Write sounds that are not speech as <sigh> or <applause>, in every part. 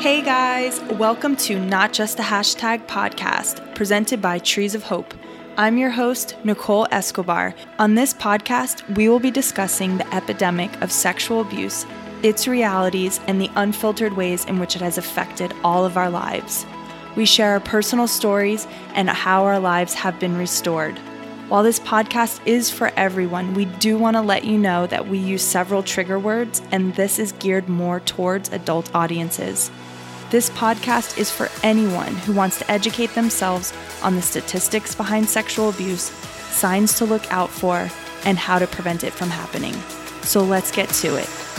Hey guys, welcome to Not Just a Hashtag podcast presented by Trees of Hope. I'm your host, Nicole Escobar. On this podcast, we will be discussing the epidemic of sexual abuse, its realities, and the unfiltered ways in which it has affected all of our lives. We share our personal stories and how our lives have been restored. While this podcast is for everyone, we do want to let you know that we use several trigger words, and this is geared more towards adult audiences. This podcast is for anyone who wants to educate themselves on the statistics behind sexual abuse, signs to look out for, and how to prevent it from happening. So let's get to it.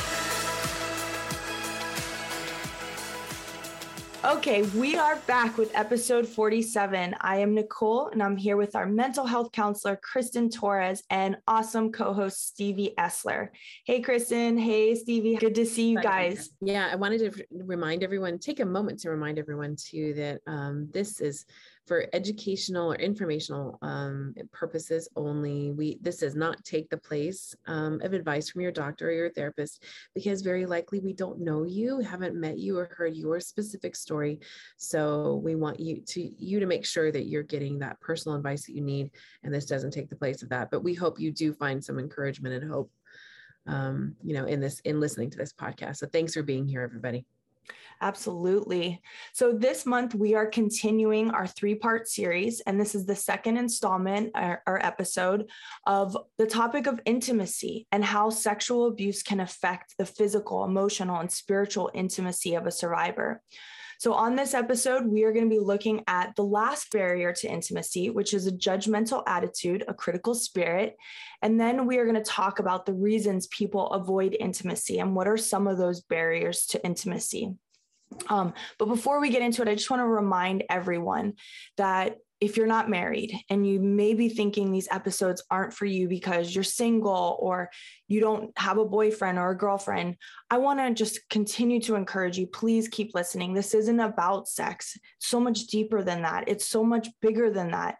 Okay, we are back with episode 47. I am Nicole, and I'm here with our mental health counselor, Kristen Torres, and awesome co host, Stevie Essler. Hey, Kristen. Hey, Stevie. Good to see you guys. Yeah, I wanted to remind everyone, take a moment to remind everyone, too, that um, this is for educational or informational um, purposes only. We this does not take the place um, of advice from your doctor or your therapist because very likely we don't know you, haven't met you, or heard your specific story. So we want you to you to make sure that you're getting that personal advice that you need, and this doesn't take the place of that. But we hope you do find some encouragement and hope, um, you know, in this in listening to this podcast. So thanks for being here, everybody. Absolutely. So, this month we are continuing our three part series, and this is the second installment, uh, our, our, episode of the topic of intimacy and how sexual abuse can affect the physical, emotional, and spiritual intimacy of a survivor. So, on this episode, we are going to be looking at the last barrier to intimacy, which is a judgmental attitude, a critical spirit. And then we are going to talk about the reasons people avoid intimacy and what are some of those barriers to intimacy. Um, but before we get into it, I just want to remind everyone that if you're not married and you may be thinking these episodes aren't for you because you're single or you don't have a boyfriend or a girlfriend, I want to just continue to encourage you. Please keep listening. This isn't about sex, so much deeper than that. It's so much bigger than that.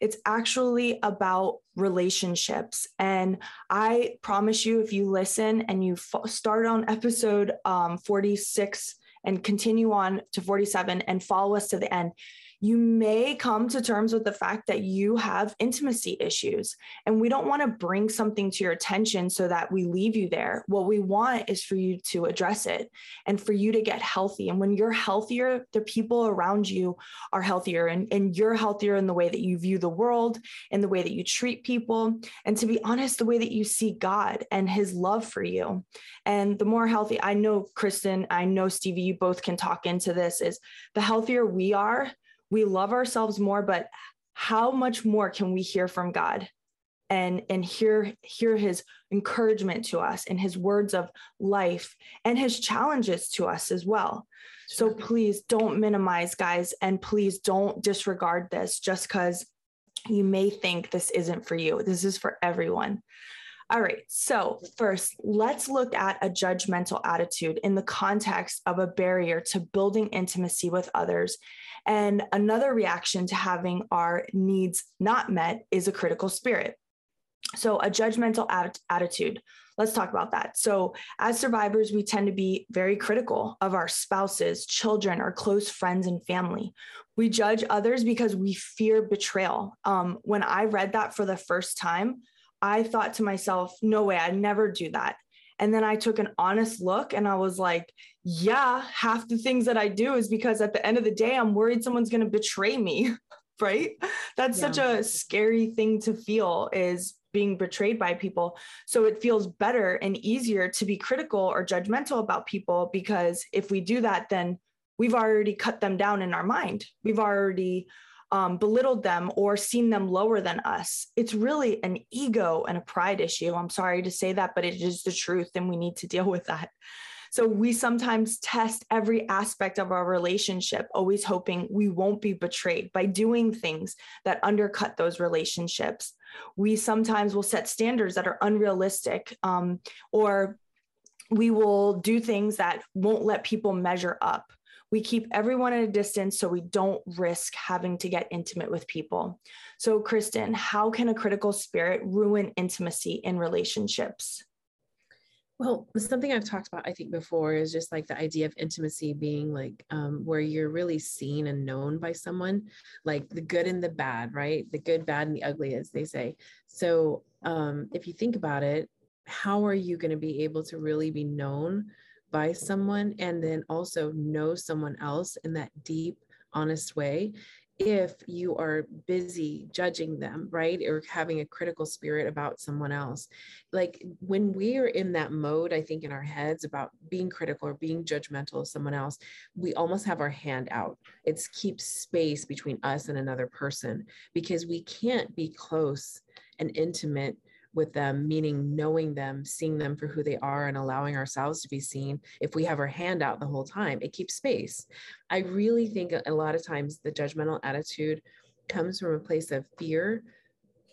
It's actually about relationships. And I promise you, if you listen and you f- start on episode um, 46 and continue on to 47 and follow us to the end, you may come to terms with the fact that you have intimacy issues. And we don't want to bring something to your attention so that we leave you there. What we want is for you to address it and for you to get healthy. And when you're healthier, the people around you are healthier and, and you're healthier in the way that you view the world, in the way that you treat people, and to be honest, the way that you see God and his love for you. And the more healthy, I know Kristen, I know Stevie, you both can talk into this, is the healthier we are, we love ourselves more, but how much more can we hear from God? and and hear hear his encouragement to us and his words of life and his challenges to us as well? So please don't minimize guys and please don't disregard this just because you may think this isn't for you. This is for everyone all right so first let's look at a judgmental attitude in the context of a barrier to building intimacy with others and another reaction to having our needs not met is a critical spirit. So, a judgmental at- attitude. Let's talk about that. So, as survivors, we tend to be very critical of our spouses, children, our close friends, and family. We judge others because we fear betrayal. Um, when I read that for the first time, I thought to myself, no way, I'd never do that. And then I took an honest look and I was like, yeah, half the things that I do is because at the end of the day, I'm worried someone's going to betray me. <laughs> right? That's yeah. such a scary thing to feel is being betrayed by people. So it feels better and easier to be critical or judgmental about people because if we do that, then we've already cut them down in our mind. We've already um, belittled them or seen them lower than us. It's really an ego and a pride issue. I'm sorry to say that, but it is the truth, and we need to deal with that. So we sometimes test every aspect of our relationship, always hoping we won't be betrayed by doing things that undercut those relationships. We sometimes will set standards that are unrealistic um, or we will do things that won't let people measure up. We keep everyone at a distance so we don't risk having to get intimate with people. So, Kristen, how can a critical spirit ruin intimacy in relationships? Well, something I've talked about, I think, before is just like the idea of intimacy being like um, where you're really seen and known by someone, like the good and the bad, right? The good, bad, and the ugly, as they say. So, um, if you think about it, how are you going to be able to really be known by someone and then also know someone else in that deep, honest way if you are busy judging them, right? Or having a critical spirit about someone else. Like when we are in that mode, I think in our heads about being critical or being judgmental of someone else, we almost have our hand out. It's keep space between us and another person because we can't be close and intimate with them, meaning knowing them, seeing them for who they are, and allowing ourselves to be seen. If we have our hand out the whole time, it keeps space. I really think a lot of times the judgmental attitude comes from a place of fear.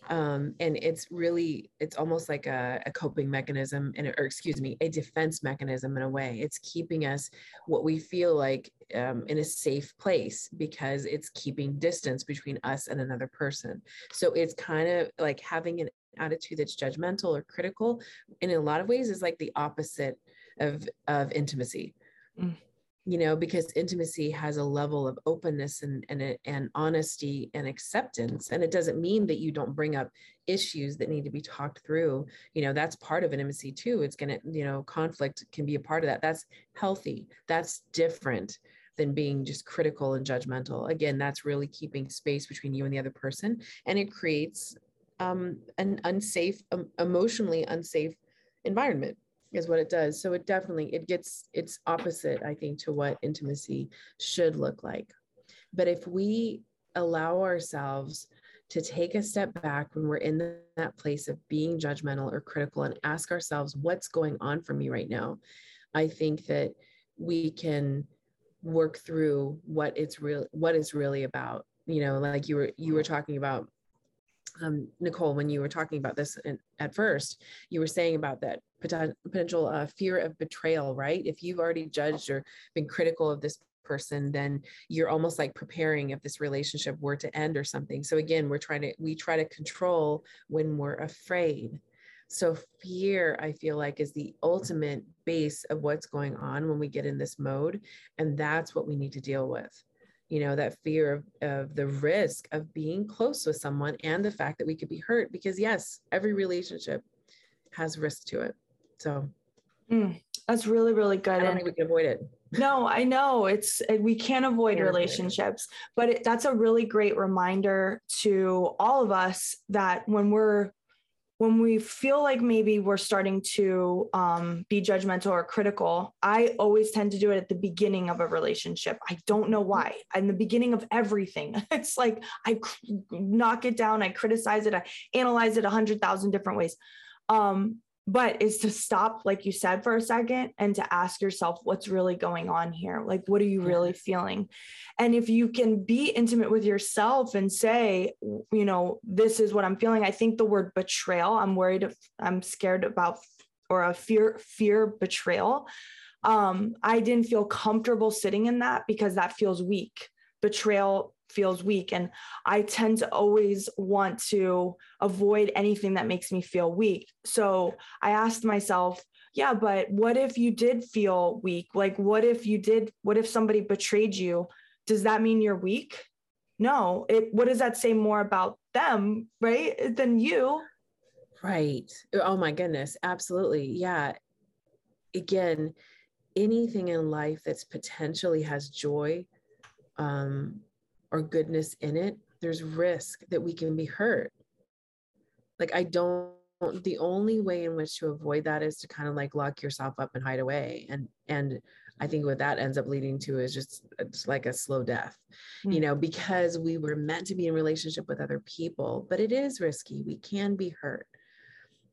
Um, and it's really, it's almost like a, a coping mechanism, and or excuse me, a defense mechanism in a way. It's keeping us what we feel like um, in a safe place because it's keeping distance between us and another person. So it's kind of like having an attitude that's judgmental or critical in a lot of ways is like the opposite of of intimacy. Mm. you know because intimacy has a level of openness and and, and honesty and acceptance and it doesn't mean that you don't bring up issues that need to be talked through. You know that's part of intimacy too. It's going to you know conflict can be a part of that. That's healthy. That's different than being just critical and judgmental. Again that's really keeping space between you and the other person and it creates um, an unsafe, um, emotionally unsafe environment is what it does. So it definitely it gets it's opposite, I think, to what intimacy should look like. But if we allow ourselves to take a step back when we're in that place of being judgmental or critical and ask ourselves what's going on for me right now, I think that we can work through what it's real what it's really about. You know, like you were you were talking about um, Nicole, when you were talking about this in, at first, you were saying about that potential uh, fear of betrayal, right? If you've already judged or been critical of this person, then you're almost like preparing if this relationship were to end or something. So again, we're trying to we try to control when we're afraid. So fear, I feel like, is the ultimate base of what's going on when we get in this mode, and that's what we need to deal with you know that fear of, of the risk of being close with someone and the fact that we could be hurt because yes every relationship has risk to it. So mm, that's really really good. I don't and, think we can avoid it. No i know. It's we can't avoid relationships but it, that's a really great reminder to all of us that when we're when we feel like maybe we're starting to um, be judgmental or critical, I always tend to do it at the beginning of a relationship. I don't know why. In the beginning of everything, <laughs> it's like I knock it down, I criticize it, I analyze it a hundred thousand different ways. Um, but is to stop like you said for a second and to ask yourself what's really going on here? Like what are you really feeling? And if you can be intimate with yourself and say you know this is what i'm feeling i think the word betrayal i'm worried if i'm scared about or a fear fear betrayal. Um i didn't feel comfortable sitting in that because that feels weak betrayal feels weak. And I tend to always want to avoid anything that makes me feel weak. So I asked myself, yeah, but what if you did feel weak? Like, what if you did, what if somebody betrayed you? Does that mean you're weak? No. It, what does that say more about them, right? Than you? Right. Oh my goodness. Absolutely. Yeah. Again, anything in life that's potentially has joy um, or goodness in it, there's risk that we can be hurt. Like, I don't, the only way in which to avoid that is to kind of like lock yourself up and hide away. And, and, I think what that ends up leading to is just it's like a slow death, mm-hmm. you hmm. know, because we were meant to be in relationship with other people, but it is risky. We can be hurt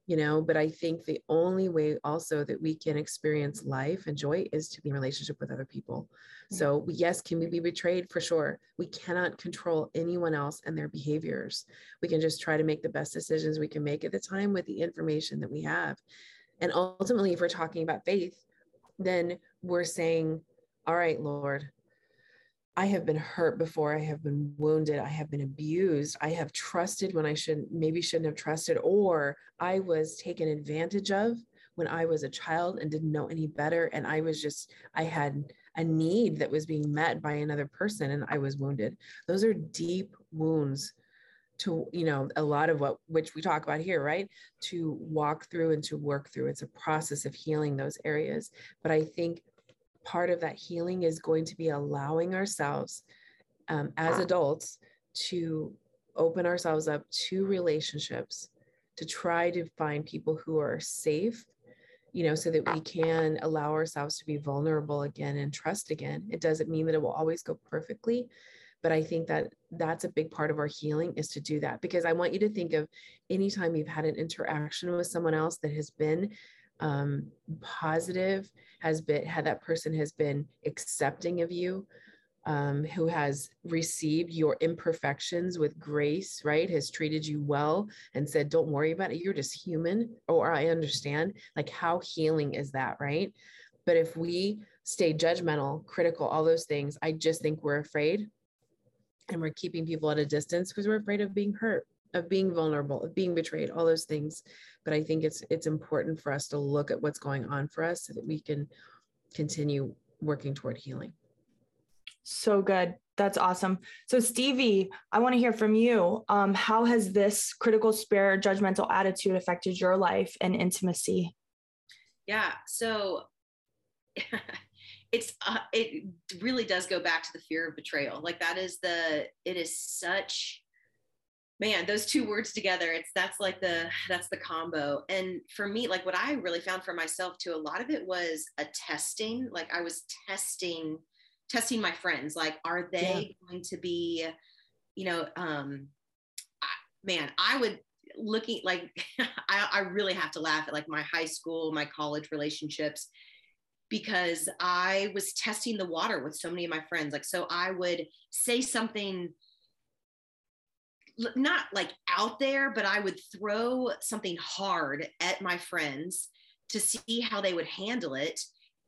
you know but i think the only way also that we can experience life and joy is to be in relationship with other people. Mm-hmm. So yes can we be betrayed? For sure. We cannot control anyone else and their behaviors. We can just try to make the best decisions we can make at the time with the information that we have. And ultimately if we're talking about faith then we're saying all right lord I have been hurt before. I have been wounded. I have been abused. I have trusted when I shouldn't, maybe shouldn't have trusted, or I was taken advantage of when I was a child and didn't know any better. And I was just, I had a need that was being met by another person and I was wounded. Those are deep wounds to, you know, a lot of what, which we talk about here, right? To walk through and to work through. It's a process of healing those areas. But I think part of that healing is going to be allowing ourselves um, as adults to open ourselves up to relationships to try to find people who are safe you know so that we can allow ourselves to be vulnerable again and trust again. It doesn't mean that it will always go perfectly but i think that that's a big part of our healing is to do that. Because i want you to think of anytime you've had an interaction with someone else that has been um, positive has been had that person has been accepting of you um, who has received your imperfections with grace, right? Has treated you well and said, don't worry about it. You're just human. Or I understand. Like, how healing is that, right? But if we stay judgmental, critical, all those things, I just think we're afraid and we're keeping people at a distance because we're afraid of being hurt of being vulnerable of being betrayed all those things but i think it's it's important for us to look at what's going on for us so that we can continue working toward healing so good. That's awesome. So, Stevie, I want to hear from you. Um, how has this critical spirit, judgmental attitude affected your life and intimacy? Yeah. So, <laughs> it's uh, it really does go back to the fear of betrayal. Like that is the it is such man those two words together it's that's like the that's the combo and for me like what i really found for myself too a lot of it was a testing like i was testing testing my friends like are they yeah. going to be you know um man i would looking like <laughs> I, I really have to laugh at like my high school my college relationships because i was testing the water with so many of my friends like so i would say something not like out there but i would throw something hard at my friends to see how they would handle it.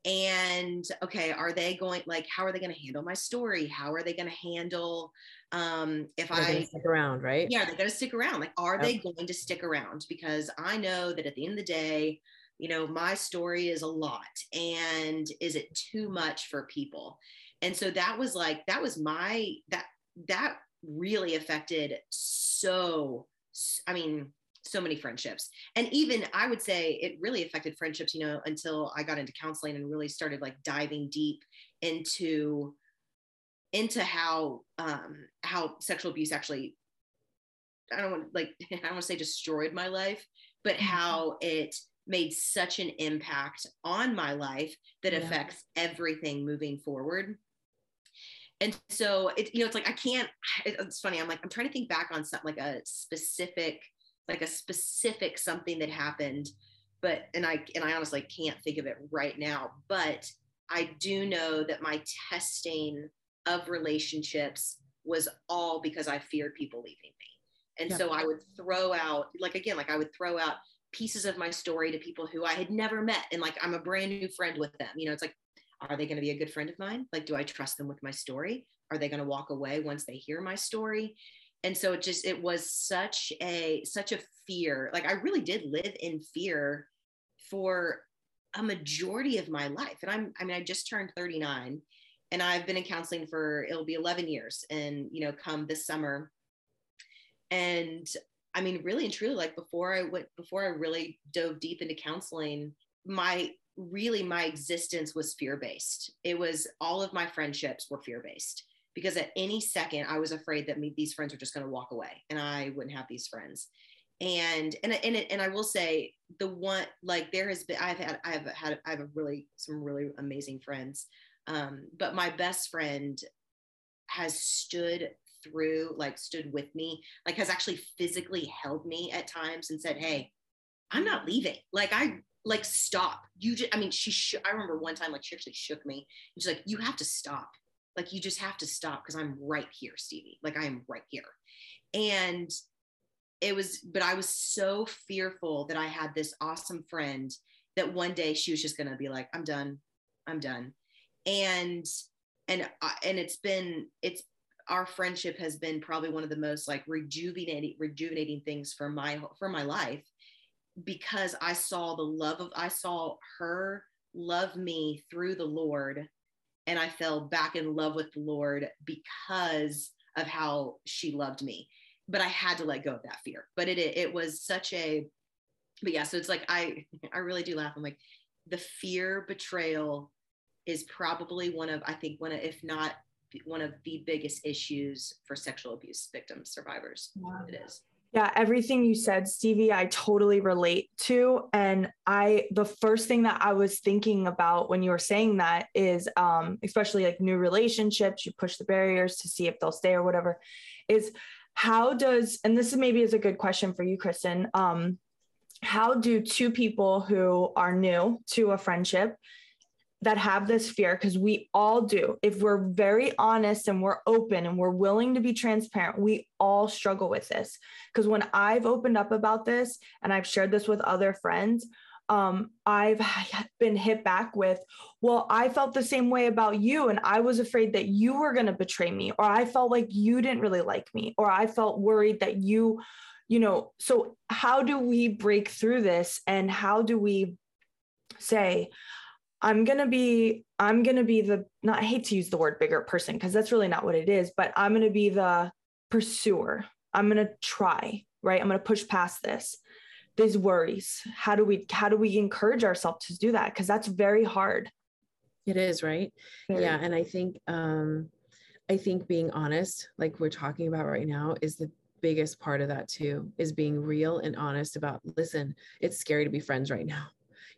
And okay are they going like how are they going to handle my story? How are they going to handle um if they're i stick around right? Yeah they're going to stick around. Like are yep. they going to stick around? Because i know that at the end of the day you know my story is a lot and is it too much for people? And so that was like that was my that that really affected so i mean so many friendships and even i would say it really affected friendships you know until i got into counseling and really started like diving deep into into how um how sexual abuse actually i don't want like <laughs> i don't want to say destroyed my life but mm-hmm. how it made such an impact on my life that yeah. affects everything moving forward and so it you know it's like i can't it's funny i'm like i'm trying to think back on something like a specific like a specific something that happened but and i and i honestly can't think of it right now but i do know that my testing of relationships was all because i feared people leaving me and yeah. so i would throw out like again like i would throw out pieces of my story to people who i had never met and like i'm a brand new friend with them you know it's like are they going to be a good friend of mine? Like do i trust them with my story? Are they going to walk away once they hear my story? And so it just it was such a such a fear like i really did live in fear for a majority of my life. And i'm i mean i just turned 39 and i've been in counseling for it'll be 11 years and you know come this summer. And i mean really and truly like before i went before i really dove deep into counseling my really my existence was fear based it was all of my friendships were fear based because at any second I was afraid that me, these friends were just going to walk away and I wouldn't have these friends. And and and and I will say the one like there has been I've had I've had I have a really some really amazing friends, um, but my best friend has stood through like stood with me like has actually physically held me at times and said hey i'm not leaving. Like i like stop. You just i mean she sh- i remember one time like she actually shook me. And she's like you have to stop. Like you just have to stop because i'm right here stevie. Like i am right here. And it was but i was so fearful that i had this awesome friend that one day she was just going to be like i'm done. I'm done. And and and it's been it's our friendship has been probably one of the most like rejuvenating rejuvenating things for my for my life because I saw the love of, I saw her love me through the Lord. And I fell back in love with the Lord because of how she loved me. But I had to let go of that fear. But it, it was such a, but yeah, so it's like, I, <laughs> I really do laugh. I'm like, the fear betrayal is probably one of, I think, one of, if not one of the biggest issues for sexual abuse victims, survivors. Wow. It is. Yeah, everything you said, Stevie, I totally relate to. And I, the first thing that I was thinking about when you were saying that is, um, especially like new relationships, you push the barriers to see if they'll stay or whatever, is how does, and this is maybe is a good question for you, Kristen. Um, how do two people who are new to a friendship that have this fear because we all do. If we're very honest and we're open and we're willing to be transparent, we all struggle with this. Because when I've opened up about this and I've shared this with other friends, um, I've <laughs> been hit back with, well, I felt the same way about you, and I was afraid that you were going to betray me, or I felt like you didn't really like me, or I felt worried that you, you know. So, how do we break through this, and how do we say, I'm going to be I'm going to be the not I hate to use the word bigger person because that's really not what it is, but I'm going to be the pursuer. I'm going to try, right? I'm going to push past this. These worries. How do we how do we encourage ourselves to do that because that's very hard. It is, right? Very. Yeah, and I think um I think being honest, like we're talking about right now, is the biggest part of that too, is being real and honest about listen, it's scary to be friends right now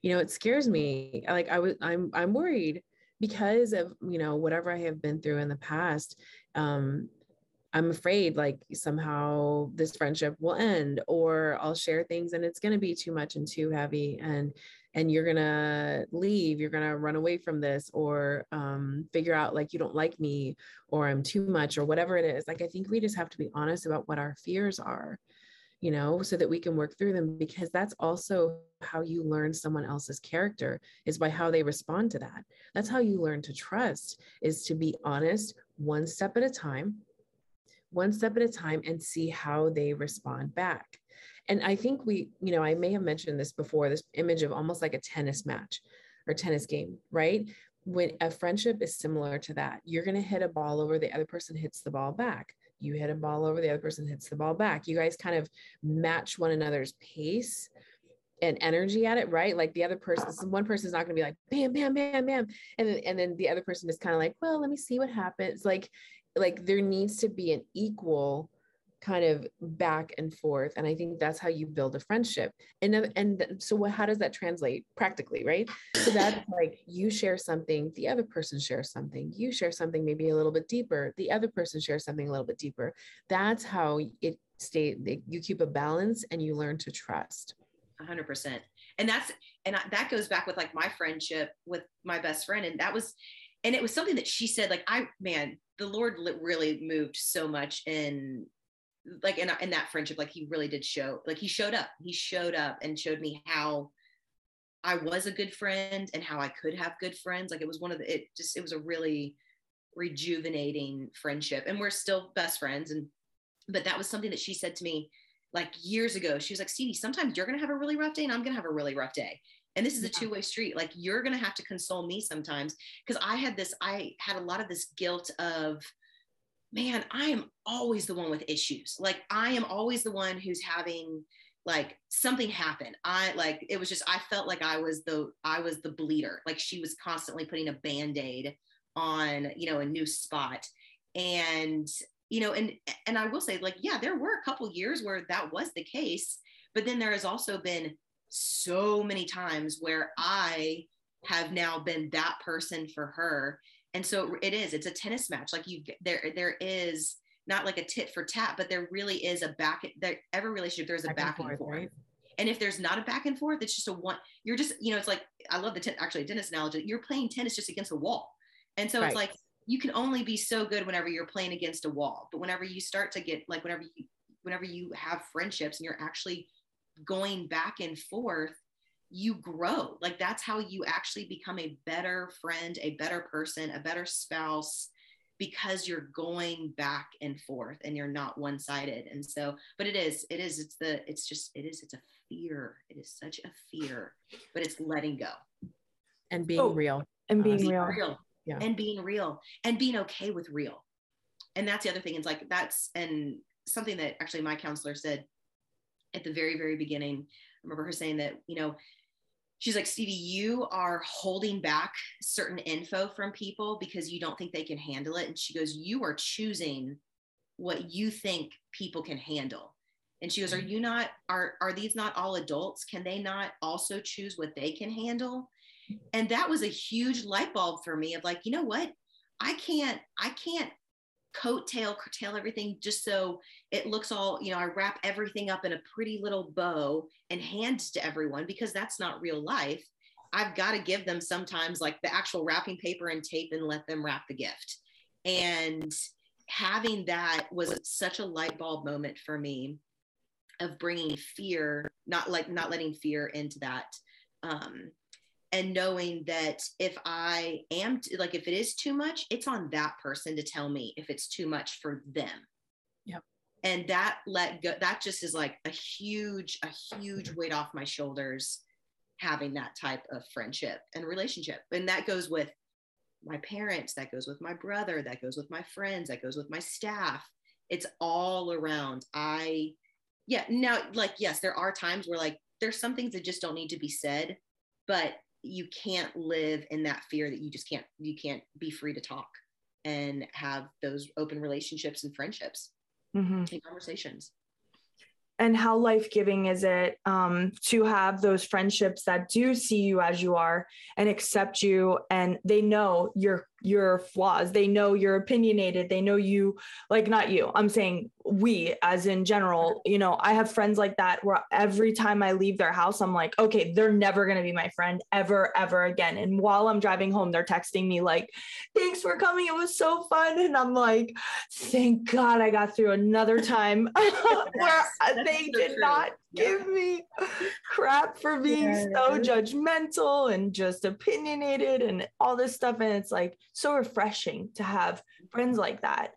you know it scares me. Like i was i'm i'm worried because of you know whatever i have been through in the past um i'm afraid like somehow this friendship will end or i'll share things and it's going to be too much and too heavy and and you're going to leave you're going to run away from this or um, figure out like you don't like me or i'm too much or whatever it is. Like i think we just have to be honest about what our fears are you know, so that we can work through them because that's also how you learn someone else's character is by how they respond to that. That's how you learn to trust is to be honest one step at a time, one step at a time and see how they respond back. And I think we, you know, I may have mentioned this before this image of almost like a tennis match or tennis game, right? When a friendship is similar to that, you're going to hit a ball over, the other person hits the ball back you hit a ball over, the other person hits the ball back. You guys kind of match one another's pace and energy at it, right? Like the other person, one person is not going to be like bam, bam, bam, bam, and then and then the other person is kind of like, well, let me see what happens. Like, like there needs to be an equal kind of back and forth and i think that's how you build a friendship. And and so what, how does that translate practically right? So that's <laughs> like you share something the other person shares something you share something maybe a little bit deeper the other person shares something a little bit deeper. That's how it stay you keep a balance and you learn to trust. 100% and that's and that goes back with like my friendship with my best friend and that was and it was something that she said like i man the lord really moved so much in like in, in that friendship like he really did show like he showed up he showed up and showed me how i was a good friend and how i could have good friends. Like it was one of the it just it was a really rejuvenating friendship and we're still best friends. And but that was something that she said to me like years ago. She was like stevie sometimes you're gonna have a really rough day and i'm gonna have a really rough day. And this is a two-way street. Like you're gonna have to console me sometimes because i had this i had a lot of this guilt of man, I am always the one with issues. Like I am always the one who's having like something happen. I like it was just I felt like I was the I was the bleeder. Like she was constantly putting a band-aid on, you know, a new spot. And you know, and and I will say like yeah, there were a couple years where that was the case, but then there has also been so many times where I have now been that person for her and so it is it's a tennis match like you there there is not like a tit for tat but there really is a back there every relationship there's a back, back and, forth, forth. Right? and if there's not a back and forth it's just a one you're just you know it's like i love the ten, actually tennis analogy you're playing tennis just against a wall and so right. it's like you can only be so good whenever you're playing against a wall but whenever you start to get like whenever you whenever you have friendships and you're actually going back and forth you grow. Like that's how you actually become a better friend, a better person, a better spouse. because you're going back and forth and you're not one-sided. And so but it is it is it's the it's just it is it's a fear. It is such a fear but it's letting go. And being oh, real. and being real. real. Yeah. and being real. And being okay with real. And that's the other thing. It's like that's and something that actually my counselor said at the very very beginning. I remember her saying that you know she's like stevie you are holding back certain info from people because you don't think they can handle it. And she goes you are choosing what you think people can handle. And she goes are mm-hmm. you not are are these not all adults? Can they not also choose what they can handle? And that was a huge light bulb for me of like you know what? I can't i can't coattail curtail everything just so it looks all you know i wrap everything up in a pretty little bow and hand to everyone because that's not real life. I've got to give them sometimes like the actual wrapping paper and tape and let them wrap the gift. And having that was such a light bulb moment for me of bringing fear not like not letting fear into that um and knowing that if I am like if it is too much, it's on that person to tell me if it's too much for them. Yep. And that let go that just is like a huge a huge mm-hmm. weight off my shoulders having that type of friendship and relationship. And that goes with my parents, that goes with my brother, that goes with my friends, that goes with my staff. It's all around. I yeah, now like yes, there are times where like there's some things that just don't need to be said, but you can't live in that fear that you just can't you can't be free to talk and have those open relationships and friendships mm-hmm. and conversations and how life-giving is it um, to have those friendships that do see you as you are and accept you and they know your your flaws. They know you're opinionated. They know you like not you. I'm saying we as in general you know i have friends like that where every time i leave their house i'm like okay they're never going to be my friend ever ever again. And while i'm driving home they're texting me like thanks for coming. It was so fun. And i'm like thank god i got through another time <laughs> <laughs> where they did true. not give me crap for being yeah. so judgmental and just opinionated and all this stuff and it's like so refreshing to have friends like that.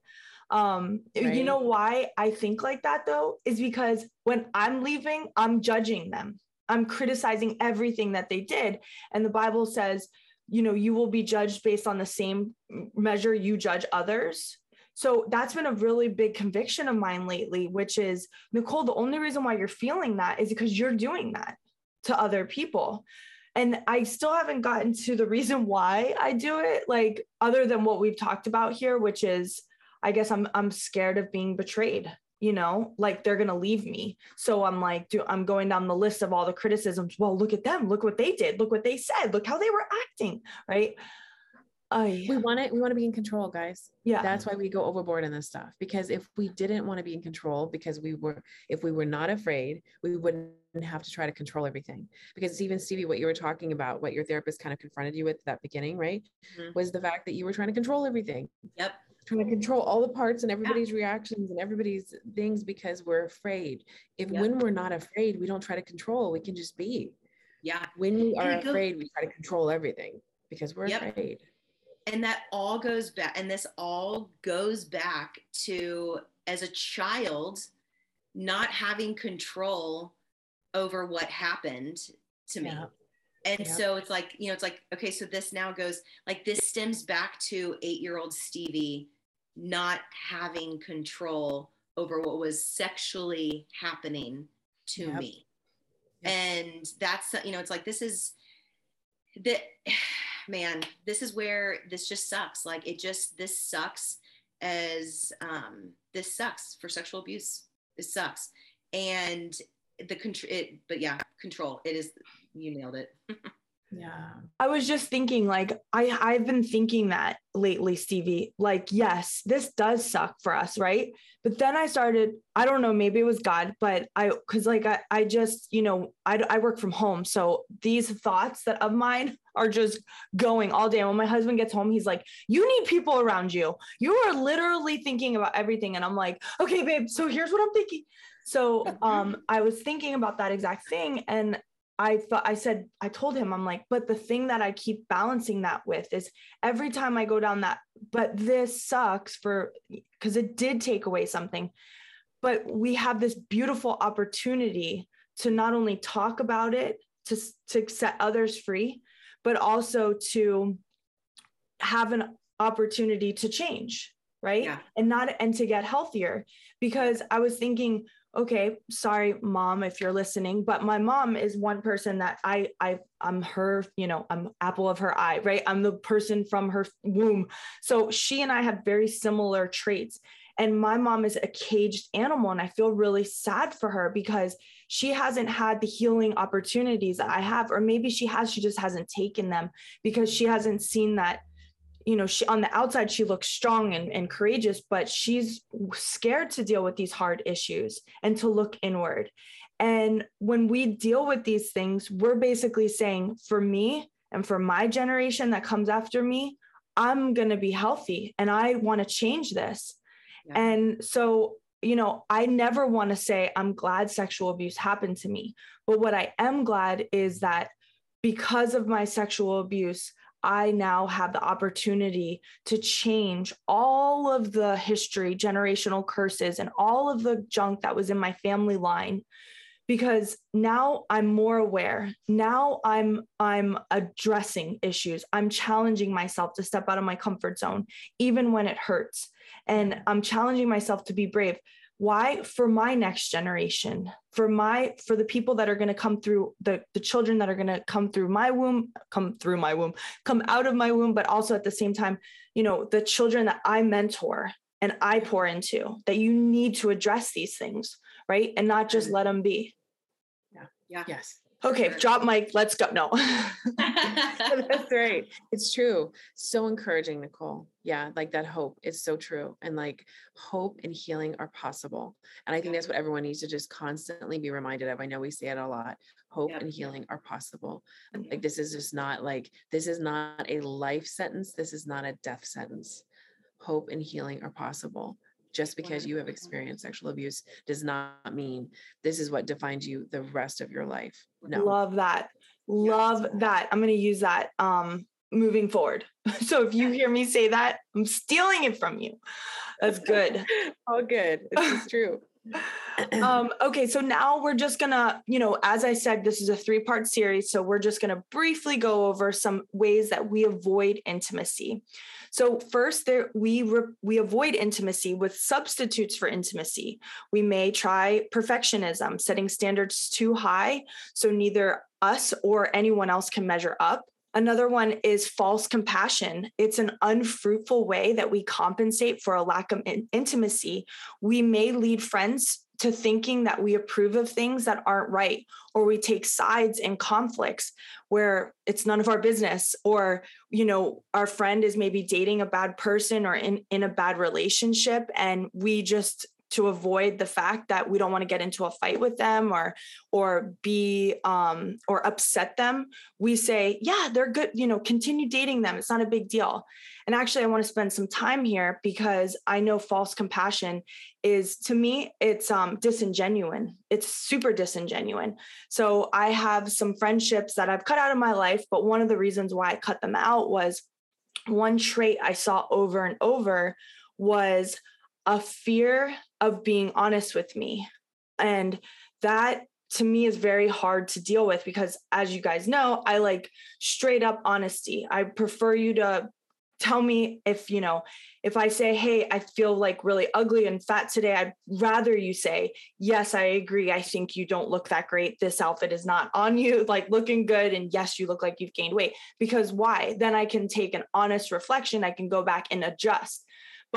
Um right. you know why i think like that though? Is because when i'm leaving i'm judging them. I'm criticizing everything that they did. And the bible says you know you will be judged based on the same measure you judge others so that's been a really big conviction of mine lately, which is Nicole, the only reason why you're feeling that is because you're doing that to other people. And I still haven't gotten to the reason why I do it, like other than what we've talked about here, which is I guess I'm I'm scared of being betrayed you know like they're to leave me. So i'm like do i'm going down the list of all the criticisms. Well look at them. Look what they did. Look what they said. Look how they were acting right I, we want it. We want to be in control, guys. Yeah. That's why we go overboard in this stuff. Because if we didn't want to be in control, because we were, if we were not afraid, we wouldn't have to try to control everything. Because even Stevie, what you were talking about, what your therapist kind of confronted you with that beginning, right, mm-hmm. was the fact that you were trying to control everything. Yep. Trying to control all the parts and everybody's yeah. reactions and everybody's things because we're afraid. If yep. when we're not afraid, we don't try to control. We can just be. Yeah. When we are afraid, we try to control everything because we're yep. afraid and that all goes back and this all goes back to as a child not having control over what happened to me yeah. and yeah. so it's like you know it's like okay so this now goes like this stems back to eight year old stevie not having control over what was sexually happening to yep. me yep. and that's you know it's like this is that man, this is where this just sucks. Like it just this sucks as um this sucks for sexual abuse. It sucks. And the control but yeah, control. It is you nailed it. <laughs> yeah. I was just thinking like i i've been thinking that lately stevie like yes this does suck for us right? But then i started i don't know maybe it was god but i because like I, I just you know I, I work from home so these thoughts that of mine <laughs> are just going all day. And when my husband gets home he's like you need people around you. You are literally thinking about everything. And i'm like okay babe so here's what i'm thinking. So <laughs> um i was thinking about that exact thing and I thought I said I told him I'm like, but the thing that I keep balancing that with is every time I go down that, but this sucks for because it did take away something. But we have this beautiful opportunity to not only talk about it, to, to set others free, but also to have an opportunity to change, right? Yeah. And not and to get healthier. Because I was thinking, okay sorry mom if you're listening but my mom is one person that i i i'm her you know i'm apple of her eye right? I'm the person from her womb. So she and i have very similar traits. And my mom is a caged animal and i feel really sad for her because she hasn't had the healing opportunities that i have or maybe she has she just hasn't taken them because she hasn't seen that you know she on the outside she looks strong and, and courageous but she's scared to deal with these hard issues and to look inward and when we deal with these things we're basically saying for me and for my generation that comes after me i'm going to be healthy and i want to change this yeah. and so you know i never want to say i'm glad sexual abuse happened to me but what i am glad is that because of my sexual abuse I now have the opportunity to change all of the history, generational curses, and all of the junk that was in my family line because now i'm more aware. Now i'm i'm addressing issues. I'm challenging myself to step out of my comfort zone even when it hurts. And i'm challenging myself to be brave why for my next generation for my for the people that are going to come through the the children that are going to come through my womb come through my womb come out of my womb but also at the same time you know the children that i mentor and i pour into that you need to address these things right? And not just let them be. Yeah. Yeah. Yes okay drop mic let's go. No. <laughs> <laughs> That's right. It's true. So encouraging nicole. Yeah like that hope is so true and like hope and healing are possible and i think that's what everyone needs to just constantly be reminded of. I know we say it a lot. Hope and healing are possible. Like this is just not like this is not a life sentence. This is not a death sentence. Hope and healing are possible just because you have experienced sexual abuse does not mean this is what defines you the rest of your life. No. Love that. Love that. I'm going to use that um moving forward. <laughs> So if you hear me say that, I'm stealing it from you. That's good. <laughs> All good. It's true. <laughs> um, okay, so now we're just gonna, you know, as I said, this is a three part series. So we're just gonna briefly go over some ways that we avoid intimacy. So first, there we re, we avoid intimacy with substitutes for intimacy. We may try perfectionism, setting standards too high, so neither us or anyone else can measure up. Another one is false compassion. It's an unfruitful way that we compensate for a lack of in- intimacy. We may lead friends to thinking that we approve of things that aren't right, or we take sides in conflicts where it's none of our business, or, you know, our friend is maybe dating a bad person or in, in a bad relationship, and we just to avoid the fact that we don't want to get into a fight with them or or be um or upset them we say yeah they're good you know continue dating them it's not a big deal. And actually i want to spend some time here because i know false compassion is to me it's um disingenuine it's super disingenuine. So i have some friendships that i've cut out of my life but one of the reasons why i cut them out was one trait i saw over and over was a fear of being honest with me. And that to me is very hard to deal with because as you guys know, I like straight up honesty. I prefer you to tell me if, you know, if I say, "Hey, I feel like really ugly and fat today," I'd rather you say, "Yes, I agree. I think you don't look that great. This outfit is not on you, <laughs> like looking good and yes, you look like you've gained weight." Because why? Then I can take an honest reflection. I can go back and adjust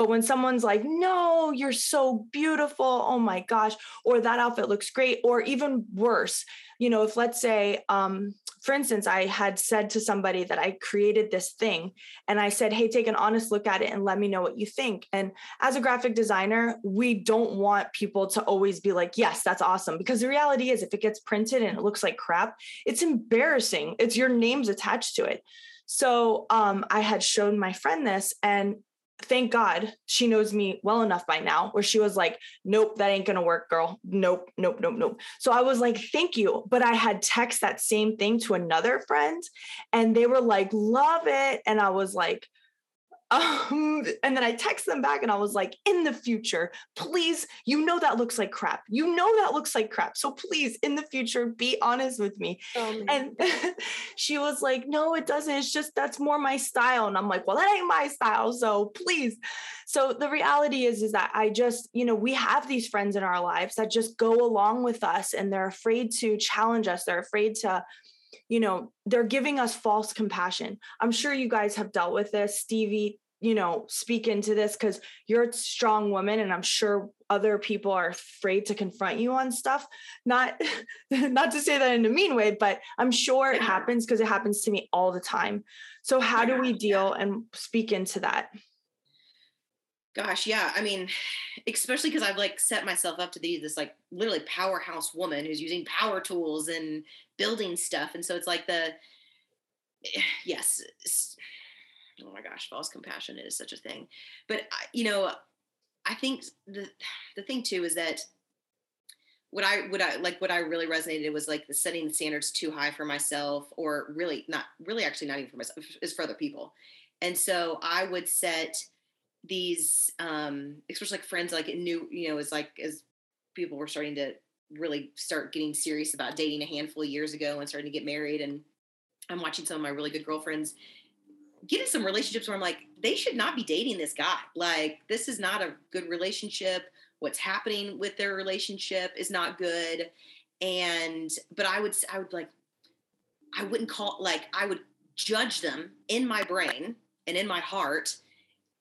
but when someone's like, no, you're so beautiful. Oh my gosh. Or that outfit looks great. Or even worse, you know, if let's say, um, for instance, I had said to somebody that I created this thing and I said, Hey, take an honest look at it and let me know what you think. And as a graphic designer, we don't want people to always be like, Yes, that's awesome. Because the reality is, if it gets printed and it looks like crap, it's embarrassing. It's your name's attached to it. So um, I had shown my friend this, and thank God she knows me well enough by now where she was like, nope, that ain't gonna work, girl. Nope, nope, nope, nope. So I was like, thank you. But I had text that same thing to another friend and they were like, love it. And I was like, um, and then I text them back and I was like, in the future, please, you know that looks like crap. You know that looks like crap. So please, in the future, be honest with me. Oh, and <laughs> she was like, no, it doesn't. It's just that's more my style. And I'm like, well, that ain't my style. So please. So the reality is, is that I just, you know, we have these friends in our lives that just go along with us and they're afraid to challenge us. They're afraid to, you know, they're giving us false compassion. I'm sure you guys have dealt with this. Stevie, you know, speak into this because you're a strong woman and I'm sure other people are afraid to confront you on stuff. Not <laughs> not to say that in a mean way, but I'm sure it mm-hmm. happens because it happens to me all the time. So how do we deal and speak into that? Gosh, yeah. I mean, especially because I've like set myself up to be this like literally powerhouse woman who's using power tools and building stuff. And so it's like the eh, yes, oh my gosh, false compassion is such a thing. But you know, I think the the thing too is that what I what I like what I really resonated was like the setting the standards too high for myself, or really not really actually not even for myself, is for other people. And so I would set these um especially like friends like new you know as like as people were starting to really start getting serious about dating a handful of years ago and starting to get married and i'm watching some of my really good girlfriends get in some relationships where i'm like they should not be dating this guy. Like this is not a good relationship. What's happening with their relationship is not good. And but i would i would like i wouldn't call like i would judge them in my brain and in my heart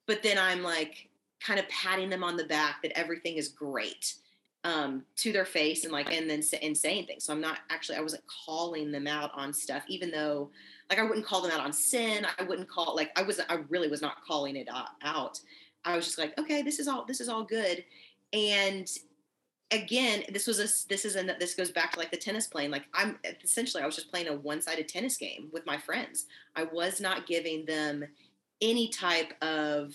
but then I'm like kind of patting them on the back that everything is great um, to their face and like and then and saying things. So I'm not actually I wasn't calling them out on stuff, even though like I wouldn't call them out on sin. I wouldn't call like I wasn't I really was not calling it out. I was just like, okay, this is all this is all good. And again, this was a this is a this goes back to like the tennis playing. Like I'm essentially I was just playing a one sided tennis game with my friends. I was not giving them any type of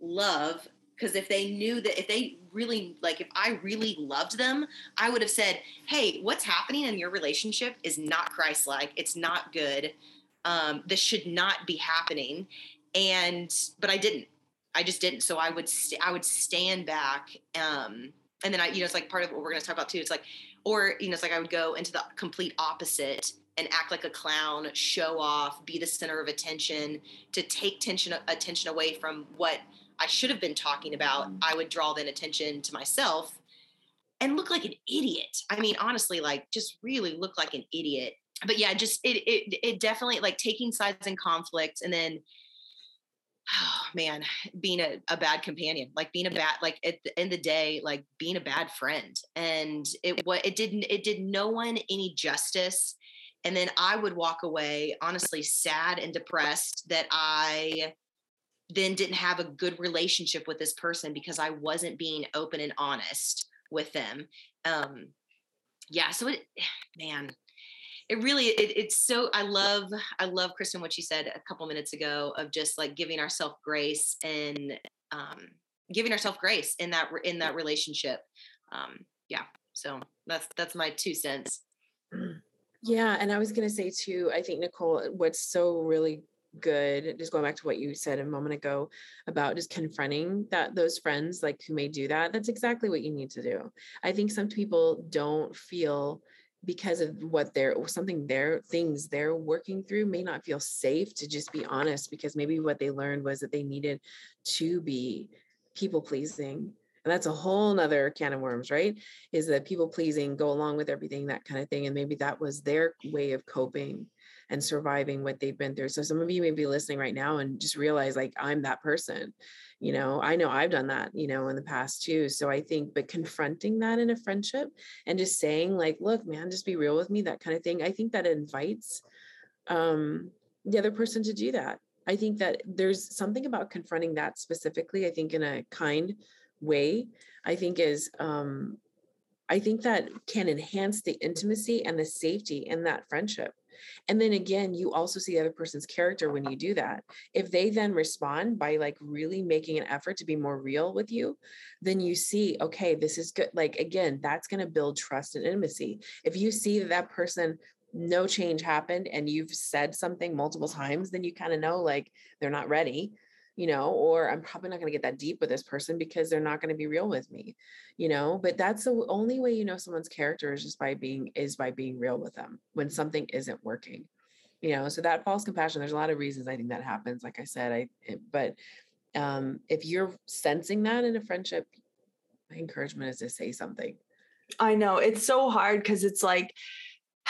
love because if they knew that if they really like if i really loved them i would have said hey what's happening in your relationship is not christ-like. It's not good. Um, this should not be happening. And but i didn't. I just didn't. So i would st- i would stand back um, and then i you know it's like part of what we're going to talk about too. It's like or you know it's like i would go into the complete opposite and act like a clown, show off, be the center of attention, to take tension attention away from what I should have been talking about. Mm. I would draw then attention to myself and look like an idiot. I mean, honestly, like just really look like an idiot. But yeah, just it it it definitely like taking sides in conflict and then oh <sighs> man, being a, a bad companion, like being a bad, like at the end of the day, like being a bad friend. And it what it didn't it did no one any justice and then I would walk away honestly sad and depressed that I then didn't have a good relationship with this person because I wasn't being open and honest with them. Um, yeah, so it, <sighs> man, it really it, it's so I love I love Kristen what she said a couple minutes ago of just like giving ourselves grace and um, giving ourselves grace in that in that relationship. Um, yeah, so that's that's my two cents. <clears throat> Yeah, and I was going to say too, I think Nicole, uh, what's so really good, just going back to what you said a moment ago about just confronting that those friends like who may do that, that's exactly what you need to do. I think some people don't feel because of what they're something their things they're working through may not feel safe to just be honest because maybe what they learned was that they needed to be people pleasing and that's a whole nother can of worms right? Is that people pleasing go along with everything that kind of thing and maybe that was their way of coping and surviving what they've been through. So some of you may be listening right now and just realize like i'm that person you know? I know i've done that you know in the past too. So i think but confronting that in a friendship and just saying like look man just be real with me that kind of thing i think that invites um the other person to do that. I think that there's something about confronting that specifically i think in a kind way i think is um i think that can enhance the intimacy and the safety in that friendship And then again, you also see the other person's character when you do that. If they then respond by like really making an effort to be more real with you, then you see, okay, this is good. Like, again, that's going to build trust and intimacy. If you see that that person, no change happened and you've said something multiple times, then you kind of know like they're not ready you know, or I'm probably not going to get that deep with this person because they're not going to be real with me, you know. But that's the only way you know someone's character is just by being is by being real with them when something isn't working, you know. So that false compassion, there's a lot of reasons I think that happens. Like I said, I it, but um, if you're sensing that in a friendship, my encouragement is to say something. I know it's so hard because it's like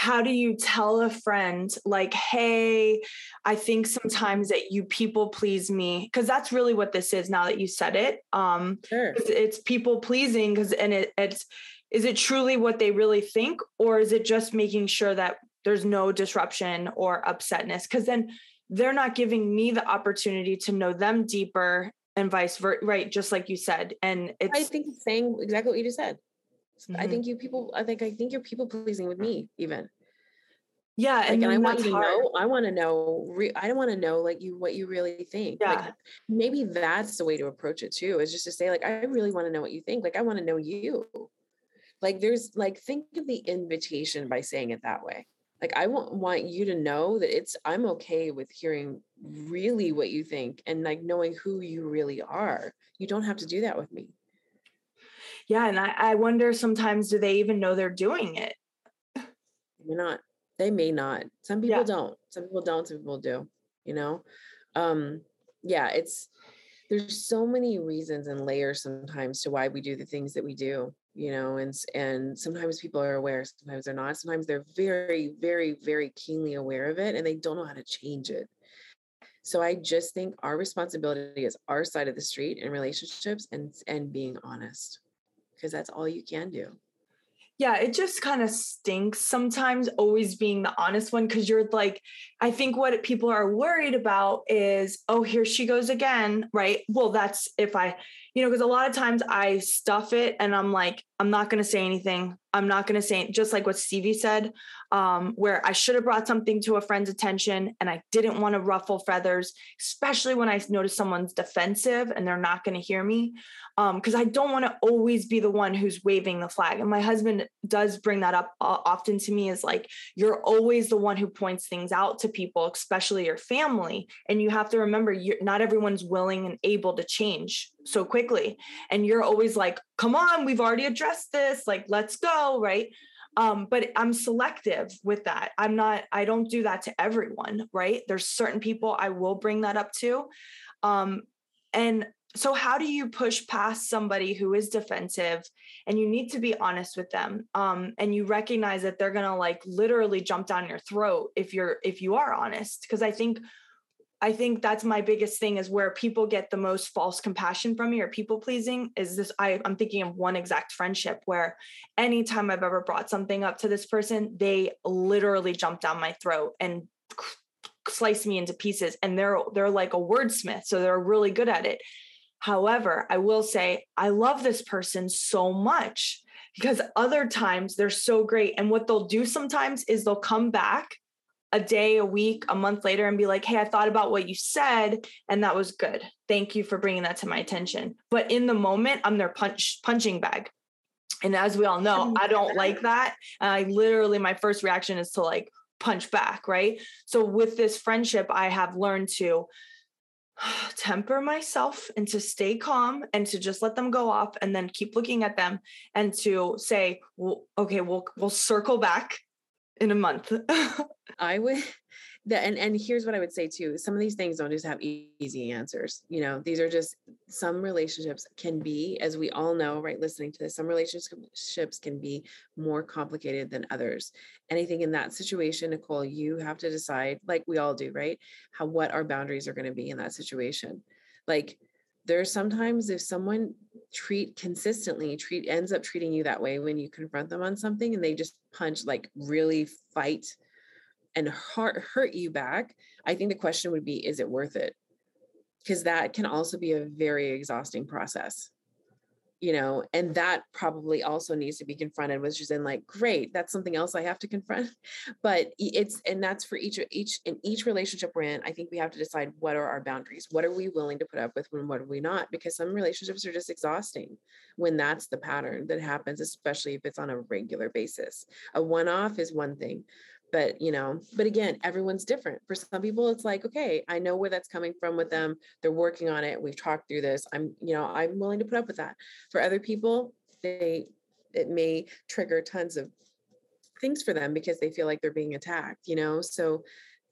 how do you tell a friend like hey i think sometimes that you people please me because that's really what this is now that you said it um sure. it's, it's people pleasing because and it, it's is it truly what they really think or is it just making sure that there's no disruption or upsetness because then they're not giving me the opportunity to know them deeper and vice versa right just like you said and it's i think saying exactly what you just said Mm-hmm. I think you people, I think, I think you're people pleasing with me even. Yeah. Like, and, and I want you to hard. know, I want to know, re- I don't want to know like you, what you really think. Yeah. Like maybe that's the way to approach it too, is just to say like, I really want to know what you think. Like, I want to know you. Like there's like, think of the invitation by saying it that way. Like I want, want you to know that it's, I'm okay with hearing really what you think and like knowing who you really are. You don't have to do that with me yeah and I, I wonder sometimes do they even know they're doing it? May not they may not. Some people yeah. don't. Some people don't some people do you know? Um yeah it's there's so many reasons and layers sometimes to why we do the things that we do you know and and sometimes people are aware sometimes they're not. Sometimes they're very very very keenly aware of it and they don't know how to change it. So i just think our responsibility is our side of the street in relationships and and being honest because that's all you can do. Yeah, it just kind of stinks sometimes always being the honest one because you're like, I think what people are worried about is, oh, here she goes again, right? Well, that's if I, you know, because a lot of times I stuff it and I'm like, I'm not going to say anything. I'm not going to say, just like what Stevie said, um, where I should have brought something to a friend's attention and I didn't want to ruffle feathers, especially when I notice someone's defensive and they're not going to hear me. Because um, I don't want to always be the one who's waving the flag. And my husband does bring that up often to me is like, you're always the one who points things out to people, especially your family. And you have to remember, you're, not everyone's willing and able to change so quickly. And you're always like, come on, we've already addressed this. Like, let's go. Right. Um, but I'm selective with that. I'm not, I don't do that to everyone. Right. There's certain people I will bring that up to. Um, and so how do you push past somebody who is defensive and you need to be honest with them um, and you recognize that they're to like literally jump down your throat if you're if you are honest because i think I think that's my biggest thing is where people get the most false compassion from me or people pleasing is this. I, I'm thinking of one exact friendship where anytime I've ever brought something up to this person, they literally jump down my throat and slice me into pieces. And they're they're like a wordsmith, so they're really good at it. However, I will say I love this person so much because other times they're so great. And what they'll do sometimes is they'll come back a day, a week, a month later and be like, hey, I thought about what you said and that was good. Thank you for bringing that to my attention. But in the moment, I'm their punch punching bag. And as we all know, I don't like that. And I literally, my first reaction is to like punch back, right? So with this friendship, I have learned to <sighs> temper myself and to stay calm and to just let them go off and then keep looking at them and to say well okay we'll we'll circle back in a month. <laughs> I would <laughs> that and and here's what I would say too. Some of these things don't just have easy answers. You know, these are just some relationships can be, as we all know, right? Listening to this, some relationships can be more complicated than others. Anything in that situation, Nicole, you have to decide, like we all do, right? How what our boundaries are going to be in that situation. Like there's sometimes if someone treat consistently treat ends up treating you that way when you confront them on something and they just punch like really fight and hurt hurt you back i think the question would be is it worth it? Because that can also be a very exhausting process you know and that probably also needs to be confronted which is in like great that's something else i have to confront. <laughs> But it's and that's for each each in each relationship we're in i think we have to decide what are our boundaries? What are we willing to put up with and what are we not? Because some relationships are just exhausting when that's the pattern that happens especially if it's on a regular basis. A one-off is one thing but you know but again everyone's different. For some people it's like okay i know where that's coming from with them. They're working on it. We've talked through this. I'm you know i'm willing to put up with that. For other people they it may trigger tons of things for them because they feel like they're being attacked you know? So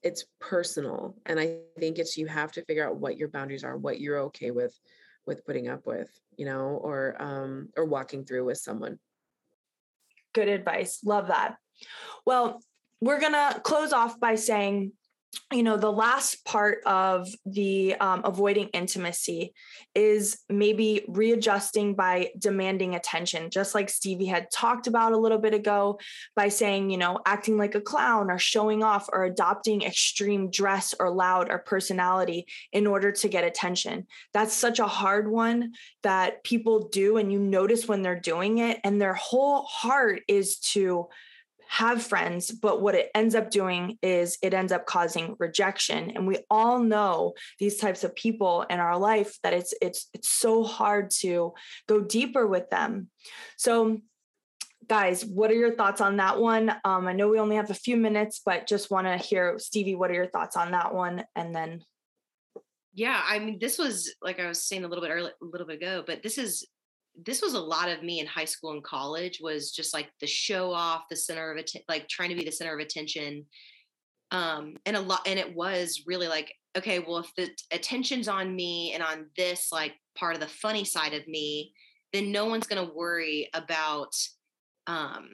it's personal and i think it's you have to figure out what your boundaries are what you're okay with with putting up with you know or um or walking through with someone. Good advice. Love that. Well we're going to close off by saying you know the last part of the um, avoiding intimacy is maybe readjusting by demanding attention just like stevie had talked about a little bit ago by saying you know acting like a clown or showing off or adopting extreme dress or loud or personality in order to get attention. That's such a hard one that people do and you notice when they're doing it and their whole heart is to have friends, but what it ends up doing is it ends up causing rejection. And we all know these types of people in our life that it's it's it's so hard to go deeper with them. So guys, what are your thoughts on that one? Um, I know we only have a few minutes, but just want to hear Stevie, what are your thoughts on that one? And then yeah, I mean, this was like I was saying a little bit early, a little bit ago, but this is this was a lot of me in high school and college was just like the show off the center of it like trying to be the center of attention um and a lot and it was really like okay well if the attention's on me and on this like part of the funny side of me then no one's going to worry about um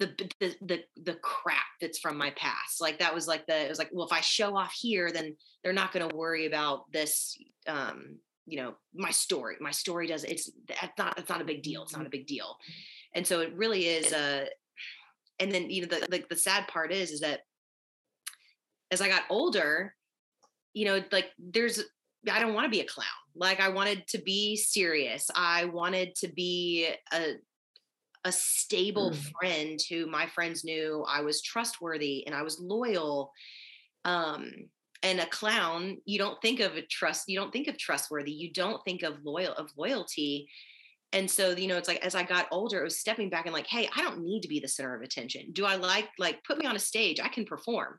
the, the the the crap that's from my past. Like that was like the it was like well if i show off here then they're not going to worry about this um you know my story my story does it's that's not it's not a big deal it's not a big deal. And so it really is a uh, and then you know the like the sad part is is that as i got older you know like there's i don't want to be a clown. Like i wanted to be serious. I wanted to be a a stable mm. friend who my friends knew i was trustworthy and i was loyal. Um and a clown you don't think of a trust you don't think of trustworthy you don't think of loyal of loyalty. And so you know it's like as i got older it was stepping back and like hey i don't need to be the center of attention. Do i like like put me on a stage i can perform.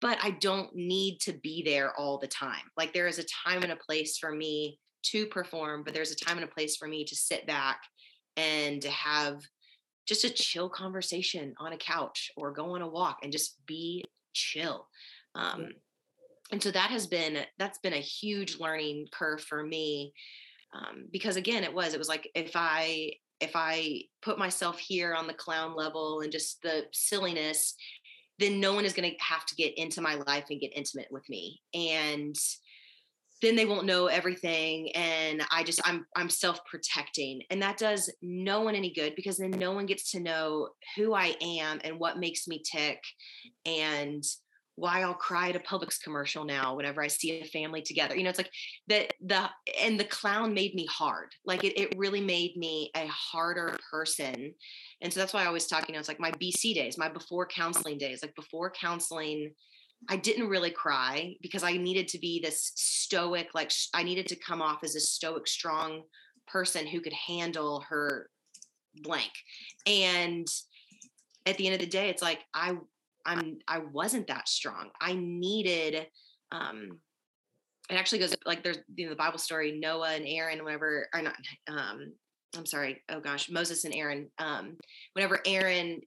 But i don't need to be there all the time. Like there is a time and a place for me to perform but there's a time and a place for me to sit back and to have just a chill conversation on a couch or go on a walk and just be chill. Um, and so that has been that's been a huge learning curve for me um, because again it was it was like if i if i put myself here on the clown level and just the silliness then no one is going to have to get into my life and get intimate with me. And then they won't know everything and i just i'm i'm self-protecting. And that does no one any good because then no one gets to know who i am and what makes me tick. And why I'll cry at a Publix commercial now whenever I see a family together. You know, it's like the the and the clown made me hard. Like it, it really made me a harder person. And so that's why I always talk, you know, it's like my BC days, my before counseling days. Like before counseling, I didn't really cry because I needed to be this stoic, like I needed to come off as a stoic, strong person who could handle her blank. And at the end of the day, it's like I I'm I wasn't that strong. I needed um it actually goes like there's you know the Bible story Noah and Aaron whenever or not um I'm sorry oh gosh Moses and Aaron um whenever Aaron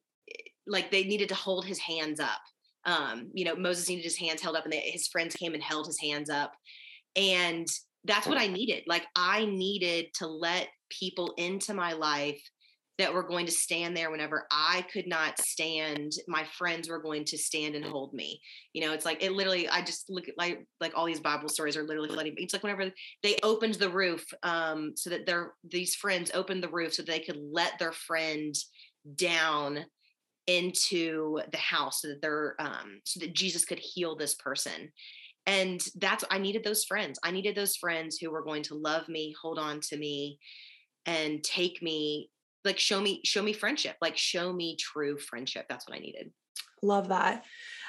like they needed to hold his hands up um you know Moses needed his hands held up and they, his friends came and held his hands up. And that's what I needed. Like I needed to let people into my life that were going to stand there whenever I could not stand. My friends were going to stand and hold me. You know, it's like it literally. I just look at like like all these Bible stories are literally letting. It's like whenever they opened the roof, um, so that their these friends opened the roof so they could let their friend down into the house so that they're um so that Jesus could heal this person. And that's I needed those friends. I needed those friends who were going to love me, hold on to me, and take me like show me show me friendship like show me true friendship. That's what i needed. Love that.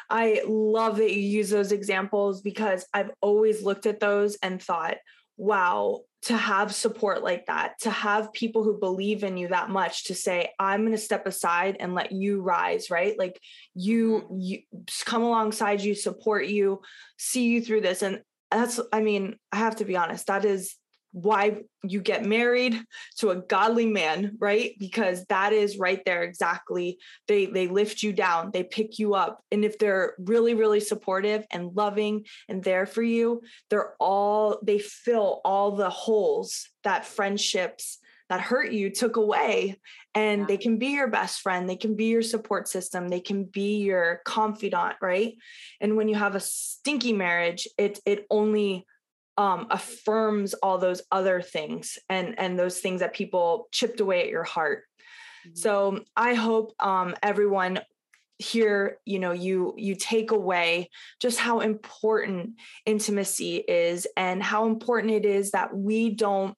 I love that you use those examples because i've always looked at those and thought wow to have support like that to have people who believe in you that much to say i'm going to step aside and let you rise right? Like you mm-hmm. you come alongside you support you see you through this and that's i mean i have to be honest that is why you get married to a godly man right? Because that is right there exactly. They they lift you down they pick you up and if they're really really supportive and loving and there for you they're all they fill all the holes that friendships that hurt you took away and yeah. they can be your best friend they can be your support system they can be your confidant right? And when you have a stinky marriage it it only um, affirms all those other things and and those things that people chipped away at your heart mm-hmm. so i hope um, everyone here you know you you take away just how important intimacy is and how important it is that we don't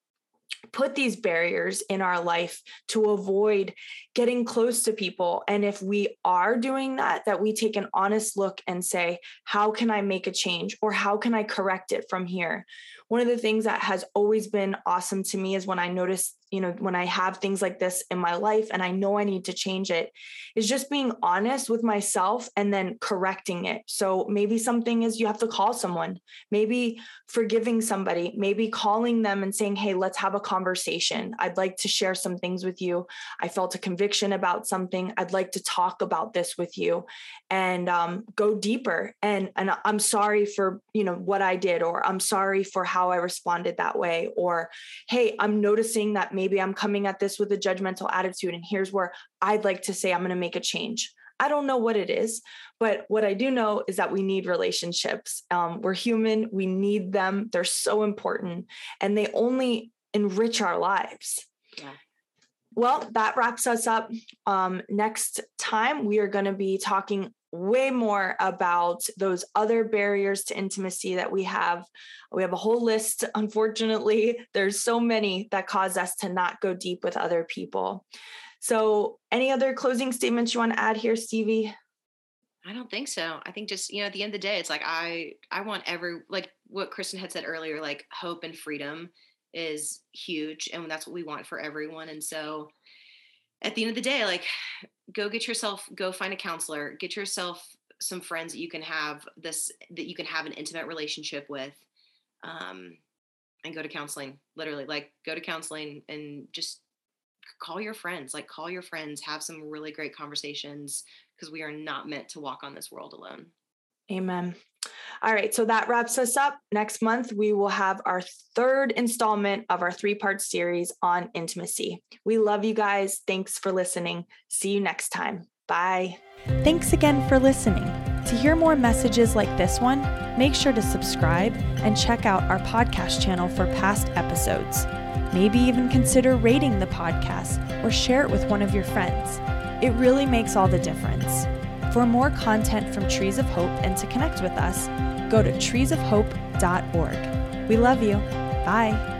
put these barriers in our life to avoid getting close to people. And if we are doing that that we take an honest look and say how can i make a change? Or how can i correct it from here? One of the things that has always been awesome to me is when i notice you know, when I have things like this in my life and I know I need to change it, is just being honest with myself and then correcting it. So maybe something is you have to call someone, maybe forgiving somebody, maybe calling them and saying, Hey, let's have a conversation. I'd like to share some things with you. I felt a conviction about something. I'd like to talk about this with you and um, go deeper. And, and I'm sorry for, you know, what I did, or I'm sorry for how I responded that way, or, Hey, I'm noticing that maybe I'm coming at this with a judgmental attitude. And here's where I'd like to say I'm going to make a change. I don't know what it is, but what I do know is that we need relationships. Um, we're human, we need them. They're so important, and they only enrich our lives. Yeah. Well, that wraps us up. Um, next time, we are going to be talking way more about those other barriers to intimacy that we have. We have a whole list. <laughs> Unfortunately, there's so many that cause us to not go deep with other people. So, any other closing statements you want to add here, Stevie? I don't think so. I think just, you know, at the end of the day, it's like I I want every like what Kristen had said earlier, like hope and freedom is huge and that's what we want for everyone. And so at the end of the day, like go get yourself, go find a counselor, get yourself some friends that you can have this, that you can have an intimate relationship with, um, and go to counseling, literally like go to counseling and just call your friends, like call your friends, have some really great conversations because we are not meant to walk on this world alone. Amen. All right, so that wraps us up. Next month, we will have our third installment of our three part series on intimacy. We love you guys. Thanks for listening. See you next time. Bye. Thanks again for listening. To hear more messages like this one, make sure to subscribe and check out our podcast channel for past episodes. Maybe even consider rating the podcast or share it with one of your friends. It really makes all the difference. For more content from Trees of Hope and to connect with us, go to treesofhope.org. We love you. Bye.